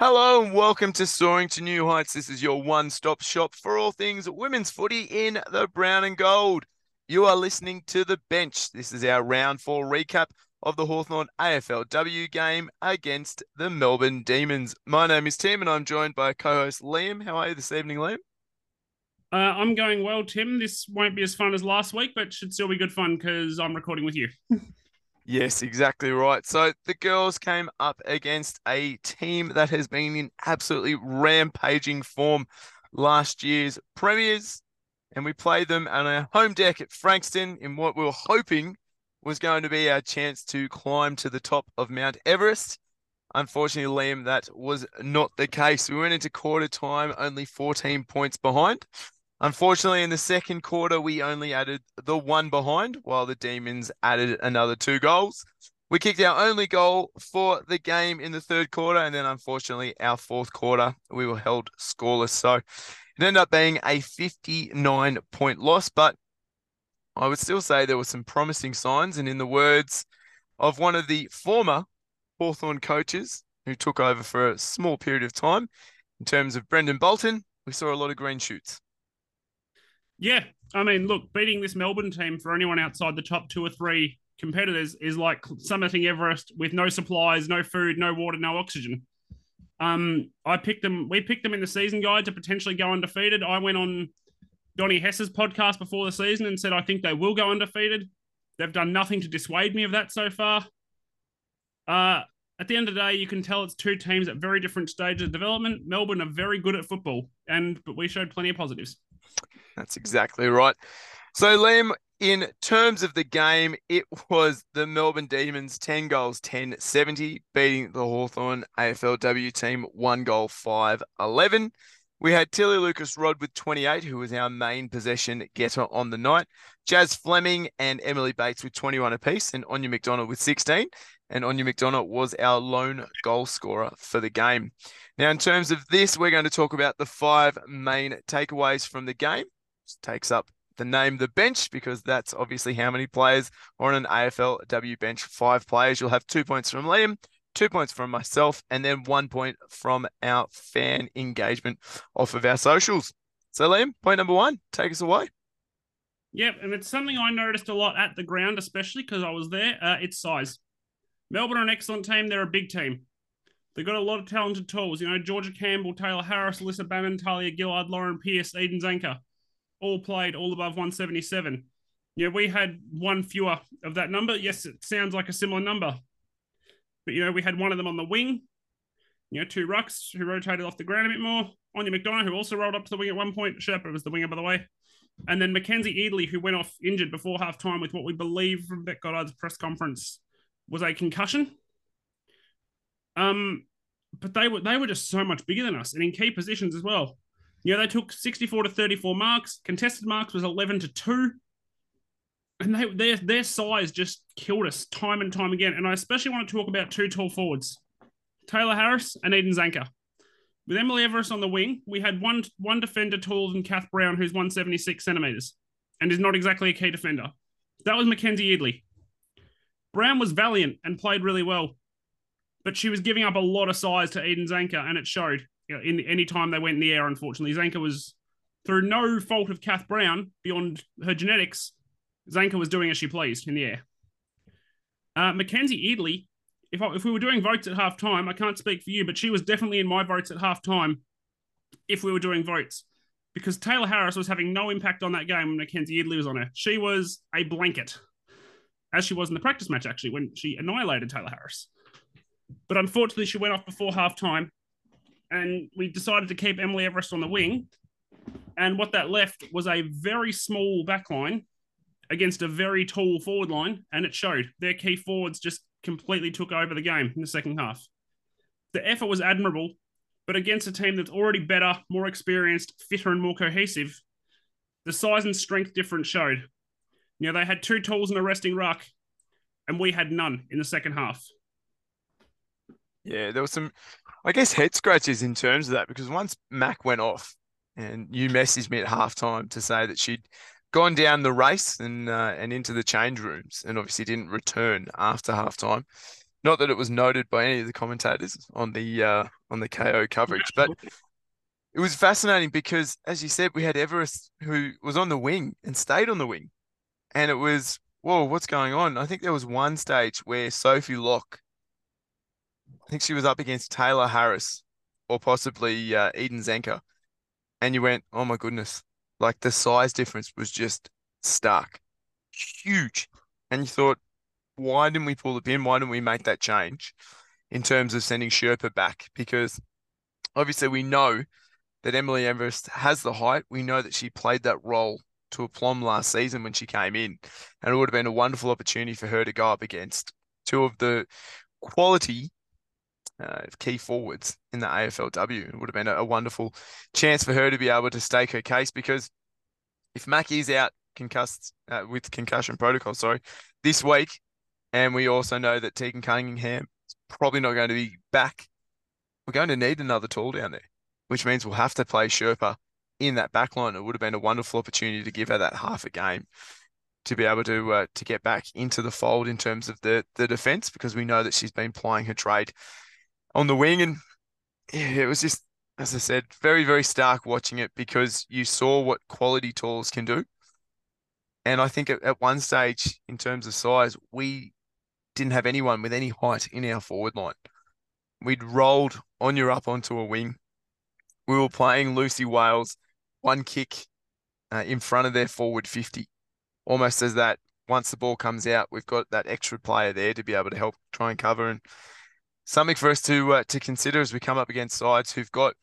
Hello and welcome to Soaring to New Heights. This is your one stop shop for all things women's footy in the brown and gold. You are listening to The Bench. This is our round four recap of the Hawthorn AFLW game against the Melbourne Demons. My name is Tim and I'm joined by co host Liam. How are you this evening, Liam? Uh, I'm going well, Tim. This won't be as fun as last week, but should still be good fun because I'm recording with you. Yes, exactly right. So the girls came up against a team that has been in absolutely rampaging form last year's premiers, and we played them on our home deck at Frankston in what we were hoping was going to be our chance to climb to the top of Mount Everest. Unfortunately, Liam, that was not the case. We went into quarter time only 14 points behind. Unfortunately, in the second quarter, we only added the one behind, while the Demons added another two goals. We kicked our only goal for the game in the third quarter, and then unfortunately, our fourth quarter, we were held scoreless. So it ended up being a 59 point loss, but I would still say there were some promising signs. And in the words of one of the former Hawthorn coaches who took over for a small period of time, in terms of Brendon Bolton, we saw a lot of green shoots. Yeah, I mean, look, beating this Melbourne team for anyone outside the top two or three competitors is like summiting Everest with no supplies, no food, no water, no oxygen. Um, I picked them. We picked them in the season guide to potentially go undefeated. I went on Donny Hess's podcast before the season and said I think they will go undefeated. They've done nothing to dissuade me of that so far. Uh, at the end of the day, you can tell it's two teams at very different stages of development. Melbourne are very good at football, and but we showed plenty of positives. That's exactly right. So, Liam, in terms of the game, it was the Melbourne Demons 10 goals, 10 70, beating the Hawthorn AFLW team 1 goal, 5 11. We had Tilly Lucas-Rodd with 28, who was our main possession getter on the night. Jazz Fleming and Emily Bates with 21 apiece, and Aine McDonagh with 16. And Aine McDonagh was our lone goal scorer for the game. Now, in terms of this, we're going to talk about the five main takeaways from the game takes up the name the bench because that's obviously how many players are on an AFLW bench. Five players. You'll have two points from Liam, two points from myself, and then one point from our fan engagement off of our socials. So, Liam, point number one, take us away. Yep, and it's something I noticed a lot at the ground, especially because I was there. Uh, it's size. Melbourne are an excellent team. They're a big team. They've got a lot of talented tools. You know, Georgia Campbell, Tayla Harris, Alyssa Bannan, Tahlia Gillard, Lauren Pearce, Eden Zanker all played all above 177. Yeah, we had one fewer of that number. Yes, it sounds like a similar number. But, you know, we had one of them on the wing, you know, two rucks who rotated off the ground a bit more. Aine McDonagh, who also rolled up to the wing at one point. Sherpa was the winger, by the way. And then Mackenzie Eardley, who went off injured before half time with what we believe from Bec Goddard's press conference was a concussion. Um, but they were they were just so much bigger than us and in key positions as well. You know, they took 64 to 34 marks. Contested marks was 11 to 2. And they, their, their size just killed us time and time again. And I especially want to talk about two tall forwards Tayla Harris and Eden Zanker. With Emily Everist on the wing, we had one, one defender taller than Kath Brown, who's 176 centimetres and is not exactly a key defender. That was Mackenzie Eardley. Brown was valiant and played really well, but she was giving up a lot of size to Eden Zanker, and it showed you know, in any time they went in the air, unfortunately, Zanker was through no fault of Kath Brown beyond her genetics. Zanker was doing as she pleased in the air. Uh, Mackenzie Eardley, if I, if we were doing votes at half time, I can't speak for you, but she was definitely in my votes at half time if we were doing votes because Tayla Harris was having no impact on that game when Mackenzie Eardley was on her. She was a blanket, as she was in the practice match, actually, when she annihilated Tayla Harris. But unfortunately, she went off before half time and we decided to keep Emily Everist on the wing. And what that left was a very small back line against a very tall forward line, and it showed. Their key forwards just completely took over the game in the second half. The effort was admirable, but against a team that's already better, more experienced, fitter, and more cohesive, the size and strength difference showed. You know, they had two tools and a resting ruck, and we had none in the second half. Yeah, there was some I guess head scratches in terms of that because once Mac went off and you messaged me at halftime to say that she'd gone down the race and uh, and into the change rooms and obviously didn't return after halftime. Not that it was noted by any of the commentators on the uh, on the Kayo coverage, but it was fascinating because, as you said, we had Everist who was on the wing and stayed on the wing, and it was whoa, what's going on? I think there was one stage where Sophie Locke, I think she was up against Tayla Harris or possibly uh, Eden Zanker, and you went, oh my goodness, like the size difference was just stark, huge, and you thought, why didn't we pull the pin? Why didn't we make that change in terms of sending Sherpa back? Because obviously we know that Emily Everist has the height. We know that she played that role to aplomb last season when she came in, and it would have been a wonderful opportunity for her to go up against two of the quality uh, key forwards in the AFLW. It would have been a, a, wonderful chance for her to be able to stake her case because if Mackie is out concussed uh, with concussion protocol, sorry, this week, and we also know that Tegan Cunningham is probably not going to be back, we're going to need another tall down there, which means we'll have to play Sherpa in that backline. It would have been a wonderful opportunity to give her that half a game to be able to uh, to get back into the fold in terms of the the defense because we know that she's been plying her trade on the wing. And it was just as I said very very stark watching it because you saw what quality talls can do. And I think at, at one stage in terms of size we didn't have anyone with any height in our forward line. We'd rolled on your up onto a wing. We were playing Lucy Wales one kick uh, in front of their forward 50, almost as that once the ball comes out, we've got that extra player there to be able to help try and cover and something for us to uh, to consider as we come up against sides who've got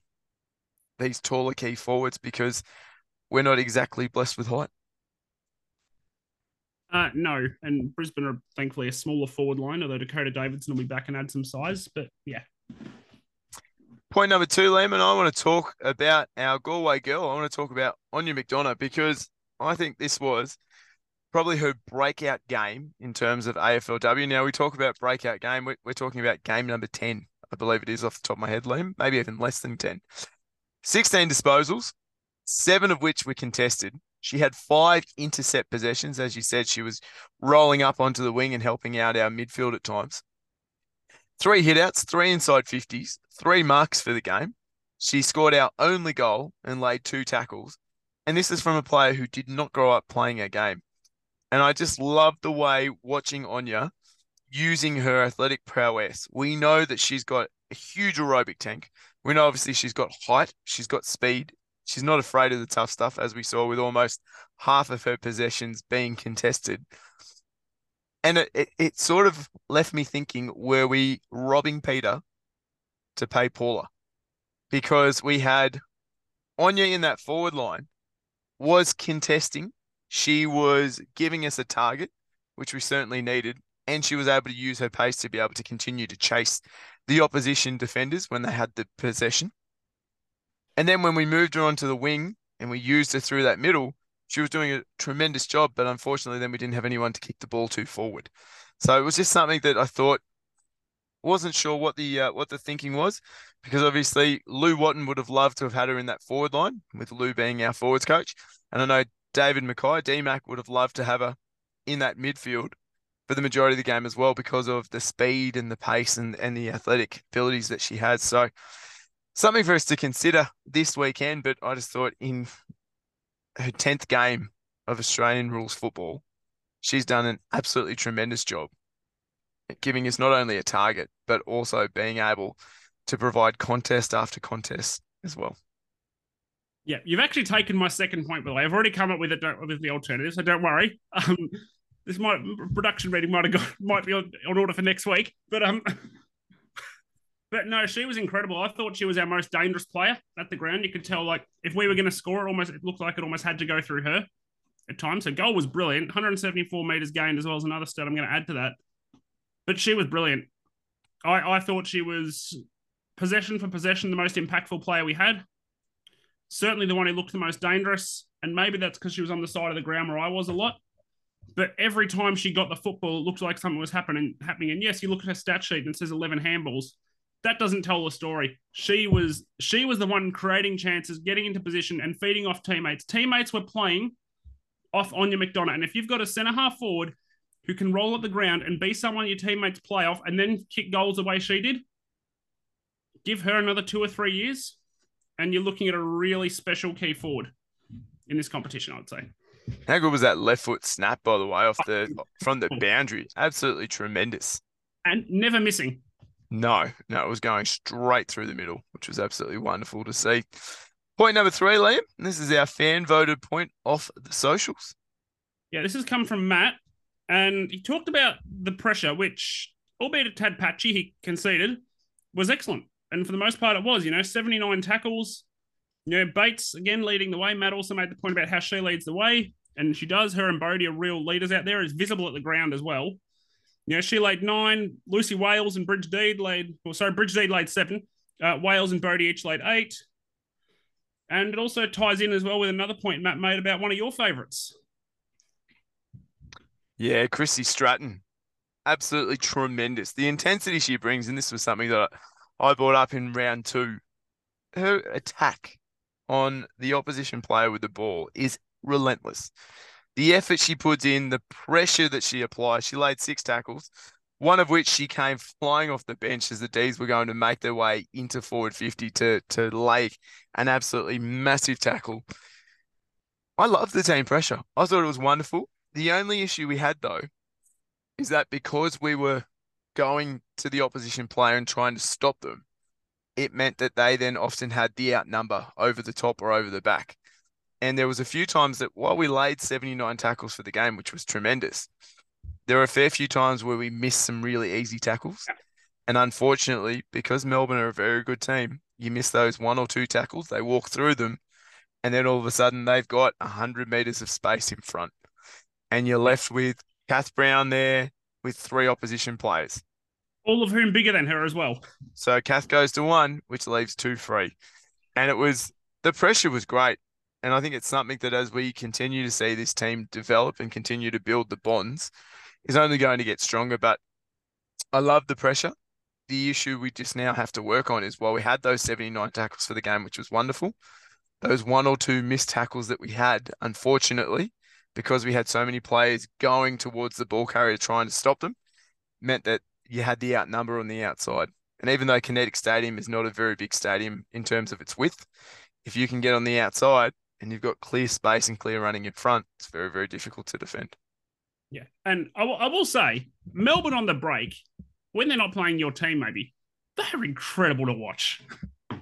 these taller key forwards because we're not exactly blessed with height. Uh, no, and Brisbane are thankfully a smaller forward line, although Dakota Davidson will be back and add some size. But yeah, Point number two, Lehman, I want to talk about our Galway girl. I want to talk about Aine McDonagh because I think this was probably her breakout game in terms of AFLW. Now, we talk about breakout game. We're, talking about game number 10, I believe it is off the top of my head, Liam, maybe even less than 10. 16 disposals, seven of which were contested. She had five intercept possessions. As you said, she was rolling up onto the wing and helping out our midfield at times. Three hitouts, three inside 50s, three marks for the game. She scored our only goal and laid two tackles. And this is from a player who did not grow up playing a game. And I just love the way watching Aine using her athletic prowess. We know that she's got a huge aerobic tank. We know obviously she's got height, she's got speed. She's not afraid of the tough stuff, as we saw with almost half of her possessions being contested. And it, it, it sort of left me thinking, were we robbing Peter to pay Paula? Because we had Aine in that forward line was contesting. She was giving us a target, which we certainly needed. And she was able to use her pace to be able to continue to chase the opposition defenders when they had the possession. And then when we moved her onto the wing and we used her through that middle, she was doing a tremendous job, but unfortunately, then we didn't have anyone to kick the ball to forward. So it was just something that I thought wasn't sure what the uh, what the thinking was, because obviously Lou Wotton would have loved to have had her in that forward line with Lou being our forwards coach, and I know David Mackay, DMAC would have loved to have her in that midfield for the majority of the game as well because of the speed and the pace and, and the athletic abilities that she has. So something for us to consider this weekend. But I just thought in her 10th game of Australian rules football, she's done an absolutely tremendous job giving us not only a target, but also being able to provide contest after contest as well. Yeah, you've actually taken my second point, way. I've already come up with it don't with the alternative, so don't worry. Um, this might production meeting might have got might be on, on order for next week, but um, but no, she was incredible. I thought she was our most dangerous player at the ground. You could tell, like, if we were going to score, it almost it looked like it almost had to go through her at times. Her goal was brilliant, 174 meters gained as well as another stat. I'm going to add to that, but she was brilliant. I I thought she was possession for possession the most impactful player we had. Certainly the one who looked the most dangerous, and maybe that's because she was on the side of the ground where I was a lot. But every time she got the football, it looked like something was happening. Happening, and yes, you look at her stat sheet and it says 11 handballs that doesn't tell the story. She was she was the one creating chances, getting into position, and feeding off teammates. Teammates were playing off Aine McDonagh, and if you've got a centre half forward who can roll at the ground and be someone your teammates play off and then kick goals the way she did, give her another two or three years, and you're looking at a really special key forward in this competition, I'd say. How good was that left foot snap, by the way, off the from the boundary? Absolutely tremendous. And never missing. No, no, it was going straight through the middle, which was absolutely wonderful to see. Point number three, Liam. This is our fan voted point off the socials. Yeah, this has come from Matt, and he talked about the pressure, which, albeit a tad patchy, he conceded, was excellent. And for the most part, it was. You know, 79 tackles, you know, Bates again leading the way. Matt also made the point about how she leads the way, and she does. Her and Bodey are real leaders out there. It's visible at the ground as well. You know, she laid nine. Lucy Wales and Bridge Deed laid, well, sorry, Bridge Deed laid seven. Uh, Wales and Bodey each laid eight. And it also ties in as well with another point Matt made about one of your favourites. Yeah, Chrissy Stratton. Absolutely tremendous. The intensity she brings, and this was something that I brought up in round two. Her attack on the opposition player with the ball is relentless. The effort she puts in, the pressure that she applies. She laid six tackles, one of which she came flying off the bench as the D's were going to make their way into forward 50 to, to lay an absolutely massive tackle. I love the team pressure. I thought it was wonderful. The only issue we had, though, is that because we were going to the opposition player and trying to stop them, it meant that they then often had the outnumber over the top or over the back. And there was a few times that while we laid 79 tackles for the game, which was tremendous, there were a fair few times where we missed some really easy tackles. And unfortunately, because Melbourne are a very good team, you miss those one or two tackles, they walk through them, and then all of a sudden they've got 100 meters of space in front. And you're left with Kath Brown there with three opposition players all of whom bigger than her as well. So Kath goes to one, which leaves two free. And it was the pressure was great. And I think it's something that as we continue to see this team develop and continue to build the bonds, is only going to get stronger. But I love the pressure. The issue we just now have to work on is while we had those 79 tackles for the game, which was wonderful, those one or two missed tackles that we had, unfortunately, because we had so many players going towards the ball carrier trying to stop them, meant that you had the outnumber on the outside. And even though Kinetic Stadium is not a very big stadium in terms of its width, if you can get on the outside and you've got clear space and clear running in front, it's very, very difficult to defend. Yeah. And I, w- I will say, Melbourne on the break, when they're not playing your team, maybe, they're incredible to watch.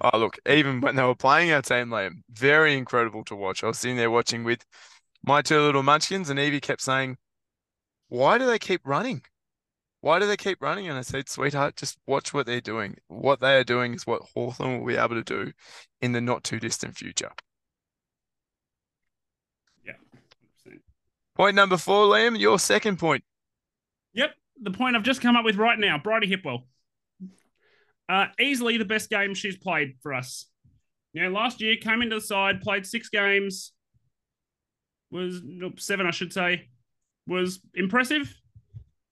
Oh, look, even when they were playing our team, Liam, very incredible to watch. I was sitting there watching with my two little munchkins, and Evie kept saying, Why do they keep running? why do they keep running? And I said, sweetheart, just watch what they're doing. What they are doing is what Hawthorn will be able to do in the not too distant future. Yeah. 100%. Point number four, Liam, your second point. Yep. The point I've just come up with right now, Bridie Hipwell. Uh, easily the best game she's played for us. You know, last year came into the side, played six games, was nope, seven, I should say, was impressive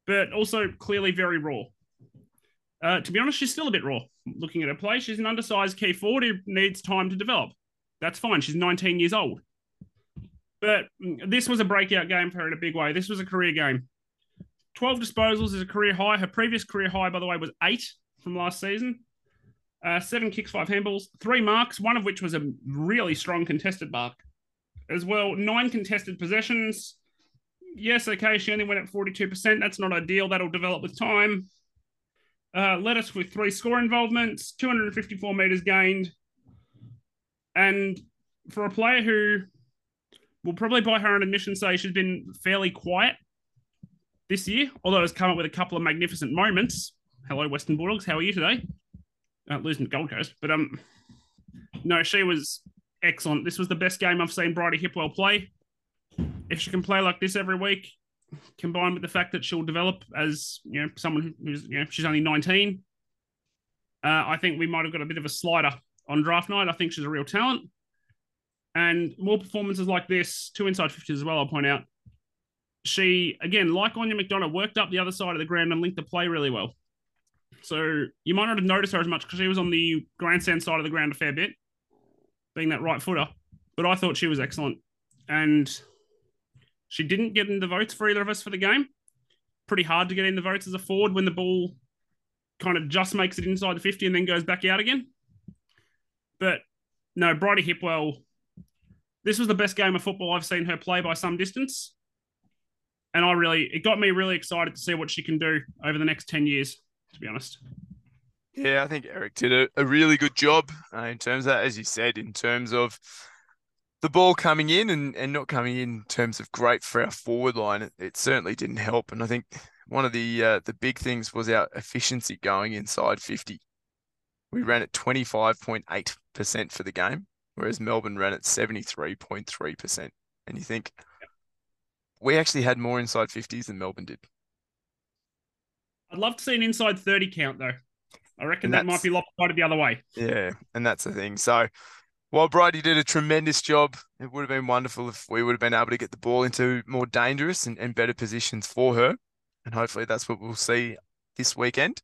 but also clearly very raw. Uh, to be honest, she's still a bit raw. Looking at her play, she's an undersized key forward who needs time to develop. That's fine. She's 19 years old. But this was a breakout game for her in a big way. This was a career game. 12 disposals is a career high. Her previous career high, by the way, was eight from last season. Uh, seven kicks, five handballs, three marks, one of which was a really strong contested mark as well. Nine contested possessions, yes, okay, she only went at 42%. That's not ideal. That'll develop with time. Uh, led us with three score involvements, 254 meters gained. And for a player who will probably by her own admission say she's been fairly quiet this year, although has come up with a couple of magnificent moments. Hello, Western Bulldogs. How are you today? Uh, losing to Gold Coast. But um, no, she was excellent. This was the best game I've seen Bridie Hipwell play if she can play like this every week, combined with the fact that she'll develop as you know someone who's you know she's only 19, uh, I think we might have got a bit of a slider on draft night. I think she's a real talent, and more performances like this, two inside 50s as well. I'll point out. She again, like Aine McDonagh, worked up the other side of the ground and linked the play really well. So you might not have noticed her as much because she was on the grandstand side of the ground a fair bit, being that right footer. But I thought she was excellent. And she didn't get in the votes for either of us for the game. pretty hard to get in the votes as a forward when the ball kind of just makes it inside the 50 and then goes back out again. But no, Bridie Hipwell, this was the best game of football I've seen her play by some distance. And I really, it got me really excited to see what she can do over the next 10 years, to be honest. Yeah, I think Eric did a, a really good job uh, in terms of, as you said, in terms of the ball coming in and, and not coming in, in terms of great for our forward line. It, it certainly didn't help. And I think one of the uh, the big things was our efficiency going inside 50. We ran at 25.8% for the game, whereas Melbourne ran at 73.3%. And you think we actually had more inside 50s than Melbourne did. I'd love to see an inside 30 count, though. I reckon that might be lopsided the other way. Yeah, and that's the thing. So while Bridie did a tremendous job, it would have been wonderful if we would have been able to get the ball into more dangerous and, and better positions for her. And hopefully that's what we'll see this weekend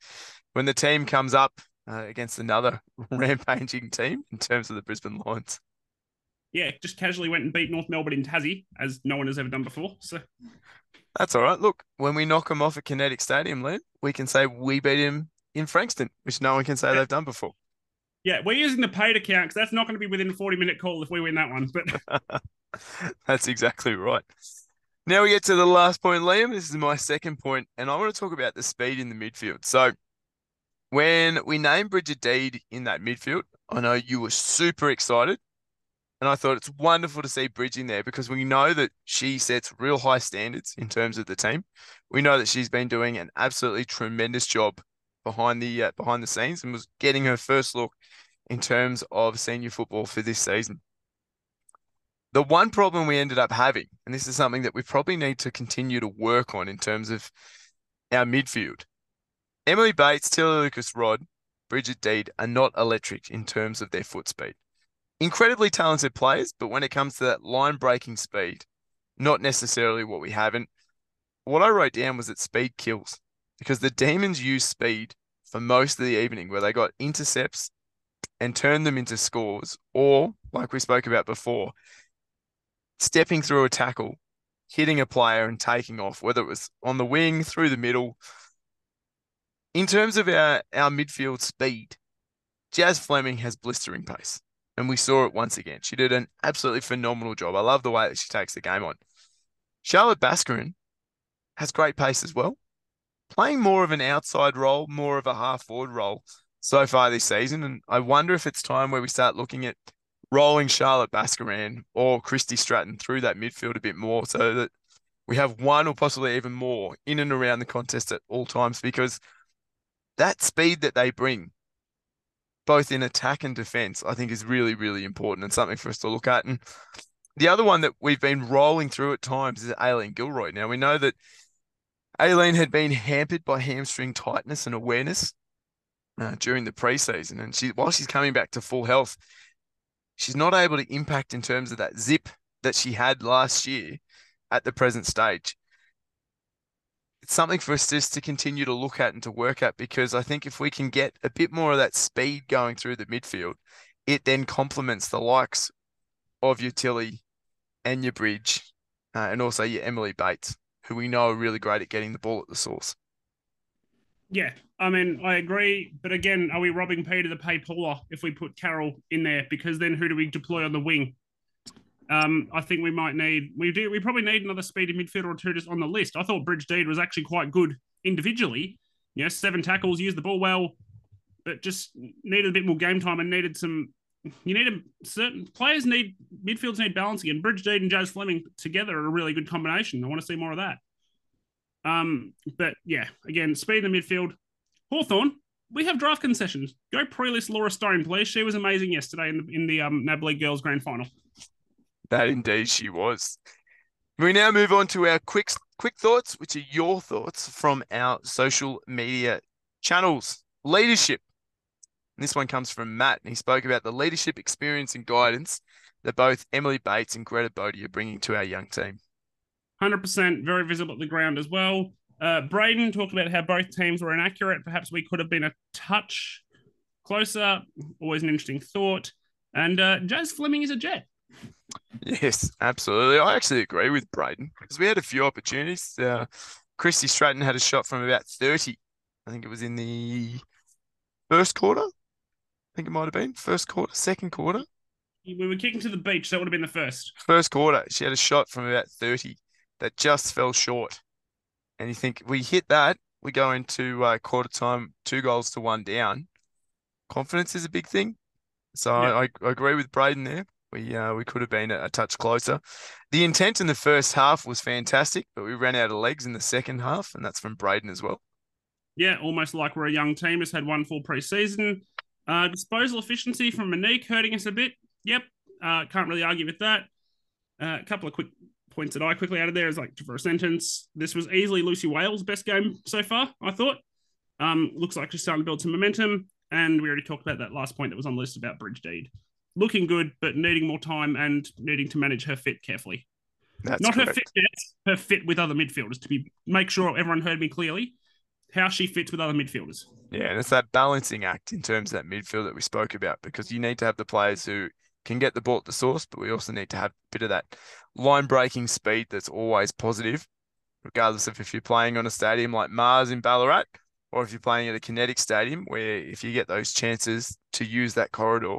when the team comes up uh, against another rampaging team in terms of the Brisbane Lions. Yeah, just casually went and beat North Melbourne in Tassie, as no one has ever done before. So that's all right. Look, when we knock them off at Kinetic Stadium, Len, we can say we beat him in Frankston, which no one can say yeah. they've done before. Yeah, we're using the paid account because that's not going to be within a 40 minute call if we win that one. But that's exactly right. Now we get to the last point, Liam. This is my second point, and I want to talk about the speed in the midfield. So, when we named Bridget Deed in that midfield, I know you were super excited. And I thought it's wonderful to see Bridge in there because we know that she sets real high standards in terms of the team. We know that she's been doing an absolutely tremendous job behind the uh, behind the scenes and was getting her first look in terms of senior football for this season. The one problem we ended up having, and this is something that we probably need to continue to work on in terms of our midfield. Emily Bates, Taylor Lucas-Rodd, Bridget Deed are not electric in terms of their foot speed. Incredibly talented players, but when it comes to that line breaking speed, not necessarily what we have. And what I wrote down was that speed kills because the Demons used speed for most of the evening where they got intercepts and turned them into scores, or like we spoke about before, stepping through a tackle, hitting a player and taking off, whether it was on the wing, through the middle. In terms of our, our midfield speed, Jazz Fleming has blistering pace. And we saw it once again. She did an absolutely phenomenal job. I love the way that she takes the game on. Charlotte Baskaran has great pace as well, playing more of an outside role, more of a half forward role so far this season. And I wonder if it's time where we start looking at rolling Charlotte Baskaran or Kristy Stratton through that midfield a bit more so that we have one or possibly even more in and around the contest at all times because that speed that they bring, both in attack and defense, I think is really, really important and something for us to look at. And the other one that we've been rolling through at times is Aileen Gilroy. Now we know that Aileen had been hampered by hamstring tightness and awareness uh, during the preseason, and she while she's coming back to full health, she's not able to impact in terms of that zip that she had last year at the present stage. It's something for us just to continue to look at and to work at because I think if we can get a bit more of that speed going through the midfield, it then complements the likes of your Tilly and your Bridge uh, and also your Emily Bates, who we know are really great at getting the ball at the source. Yeah, I mean, I agree. But again, are we robbing Peter to pay Paula if we put Carol in there? Because then who do we deploy on the wing? Um, I think we might need we do we probably need another speedy midfielder or two just on the list. I thought Bridge Deed was actually quite good individually. You know, seven tackles, used the ball well, but just needed a bit more game time and needed some. You need a certain players need midfields need balancing, and Bridge Deed and Jazz Fleming together are a really good combination. I want to see more of that. Um, but yeah, again, speed in the midfield. Hawthorn, we have draft concessions. Go pre-list Laura Stone, please. She was amazing yesterday in the in the um, NAB League Girls Grand Final. That indeed she was. We now move on to our quick quick thoughts, which are your thoughts from our social media channels. Leadership. And this one comes from Matt, and he spoke about the leadership experience and guidance that both Emily Bates and Greta Bodey are bringing to our young team. 100% very visible at the ground as well. Uh, Braden talked about how both teams were inaccurate. Perhaps we could have been a touch closer. Always an interesting thought. And uh, Jazz Fleming is a jet. Yes, absolutely. I actually agree with Braden because we had a few opportunities. Uh, Kristy Stratton had a shot from about 30. I think it was in the first quarter. I think it might have been first quarter, second quarter. We were kicking to the beach, so that would have been the first. First quarter, she had a shot from about 30 that just fell short. And you think we hit that, we go into uh, quarter time, two goals to one down. Confidence is a big thing. So Yeah. I, I agree with Braden there. We uh, we could have been a, a touch closer. The intent in the first half was fantastic, but we ran out of legs in the second half, and that's from Braden as well. Yeah, almost like we're a young team. Just had one full preseason. Uh, disposal efficiency from Monique hurting us a bit. Yep, uh, can't really argue with that. Uh, a couple of quick points that I quickly added there is like for a sentence. This was easily Lucy Wales' best game so far. I thought. Um, looks like she's starting to build some momentum, and we already talked about that last point that was on the list about Bridge Deed. Looking good, but needing more time and needing to manage her fit carefully. That's Not her correct. fitness, her fit with other midfielders. To be make sure everyone heard me clearly, how she fits with other midfielders. Yeah, and it's that balancing act in terms of that midfield that we spoke about because you need to have the players who can get the ball at the source, but we also need to have a bit of that line breaking speed that's always positive, regardless of if you're playing on a stadium like Mars in Ballarat or if you're playing at a kinetic stadium where if you get those chances to use that corridor,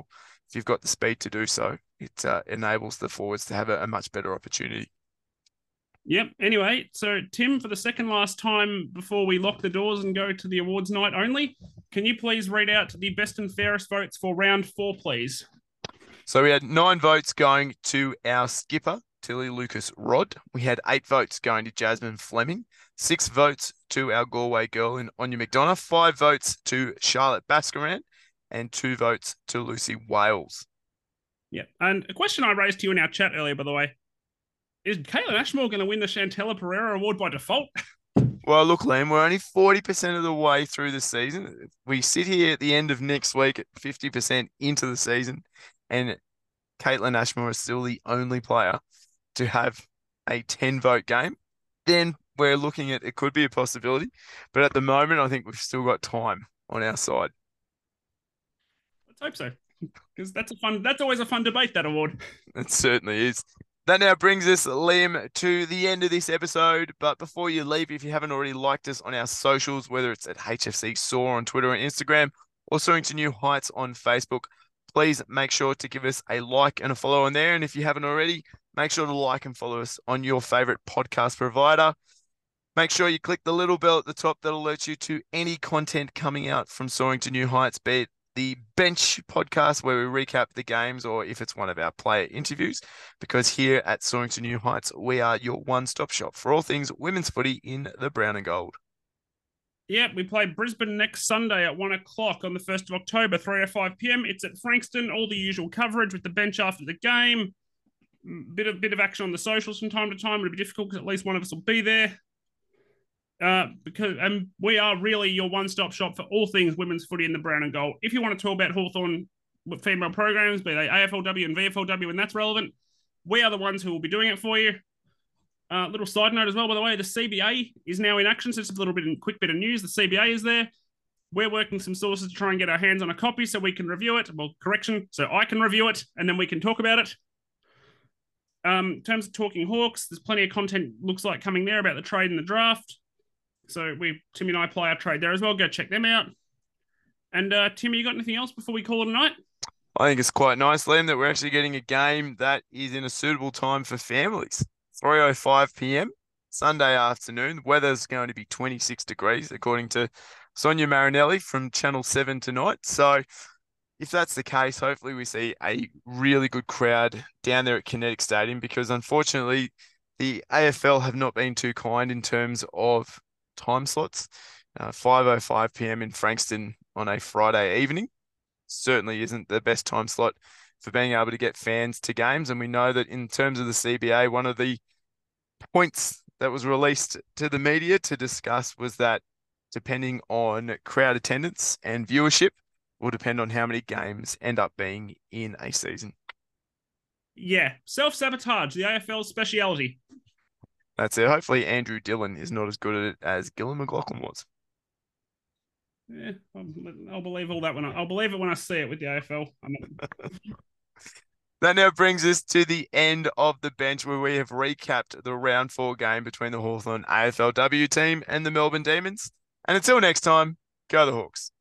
if you've got the speed to do so, it uh, enables the forwards to have a, a much better opportunity. Yep. Anyway, so Tim, for the second last time before we lock the doors and go to the awards night only, can you please read out the best and fairest votes for round four, please? So we had nine votes going to our skipper, Tilly Lucas-Rodd. We had eight votes going to Jasmine Fleming, six votes to our Galway girl in Aine McDonagh, five votes to Charlotte Baskaran, and two votes to Lucy Wales. Yeah. And a question I raised to you in our chat earlier, by the way, is Kaitlyn Ashmore going to win the Chantella Perera Award by default? Well, look, Liam, we're only 40% of the way through the season. We sit here at the end of next week at 50% into the season, and Kaitlyn Ashmore is still the only player to have a 10 vote game. Then we're looking at it could be a possibility. But at the moment, I think we've still got time on our side. Hope so. Because that's a fun that's always a fun debate, that award. It certainly is. That now brings us, Liam, to the end of this episode. But before you leave, if you haven't already liked us on our socials, whether it's at HFC Soar on Twitter and Instagram or Soaring to New Heights on Facebook, please make sure to give us a like and a follow on there. And if you haven't already, make sure to like and follow us on your favorite podcast provider. Make sure you click the little bell at the top that alerts you to any content coming out from Soaring to New Heights, be it the bench podcast where we recap the games or if it's one of our player interviews. Because here at Soaring to New Heights, we are your one stop shop for all things women's footy in the brown and gold. Yeah, we play Brisbane next Sunday at one o'clock on the first of October, three o five PM. It's at Frankston. All the usual coverage with the bench after the game. Mm, Bit of bit of action on the socials from time to time. It'll be difficult because at least one of us will be there. Uh, because and we are really your one-stop shop for all things women's footy in the brown and gold. If you want to talk about Hawthorn female programs, be they AFLW and VFLW, and that's relevant, we are the ones who will be doing it for you. Uh, little side note as well, by the way, the CBA is now in action. So just a little bit, quick bit of news. The CBA is there. We're working some sources to try and get our hands on a copy so we can review it. Well, correction, so I can review it and then we can talk about it. Um, in terms of talking Hawks, there's plenty of content looks like coming there about the trade and the draft. So we, Timmy and I play our trade there as well. Go check them out. And uh, Timmy, you got anything else before we call it a night? I think it's quite nice, Liam, that we're actually getting a game that is in a suitable time for families. 3.05 p.m. Sunday afternoon. The weather's going to be 26 degrees, according to Sonia Marinelli from Channel 7 tonight. So if that's the case, hopefully we see a really good crowd down there at Kinetic Stadium because unfortunately the AFL have not been too kind in terms of time slots. Uh, 5.05 p.m. in Frankston on a Friday evening certainly isn't the best time slot for being able to get fans to games. And we know that in terms of the CBA, one of the points that was released to the media to discuss was that depending on crowd attendance and viewership will depend on how many games end up being in a season. Yeah, self sabotage, the AFL speciality. That's it. Hopefully, Andrew Dillon is not as good at it as Gillon McLachlan was. Yeah, I'll, I'll believe all that when I, I'll believe it when I see it with the AFL. That now brings us to the end of the bench where we have recapped the round four game between the Hawthorn AFLW team and the Melbourne Demons. And until next time, go the Hawks.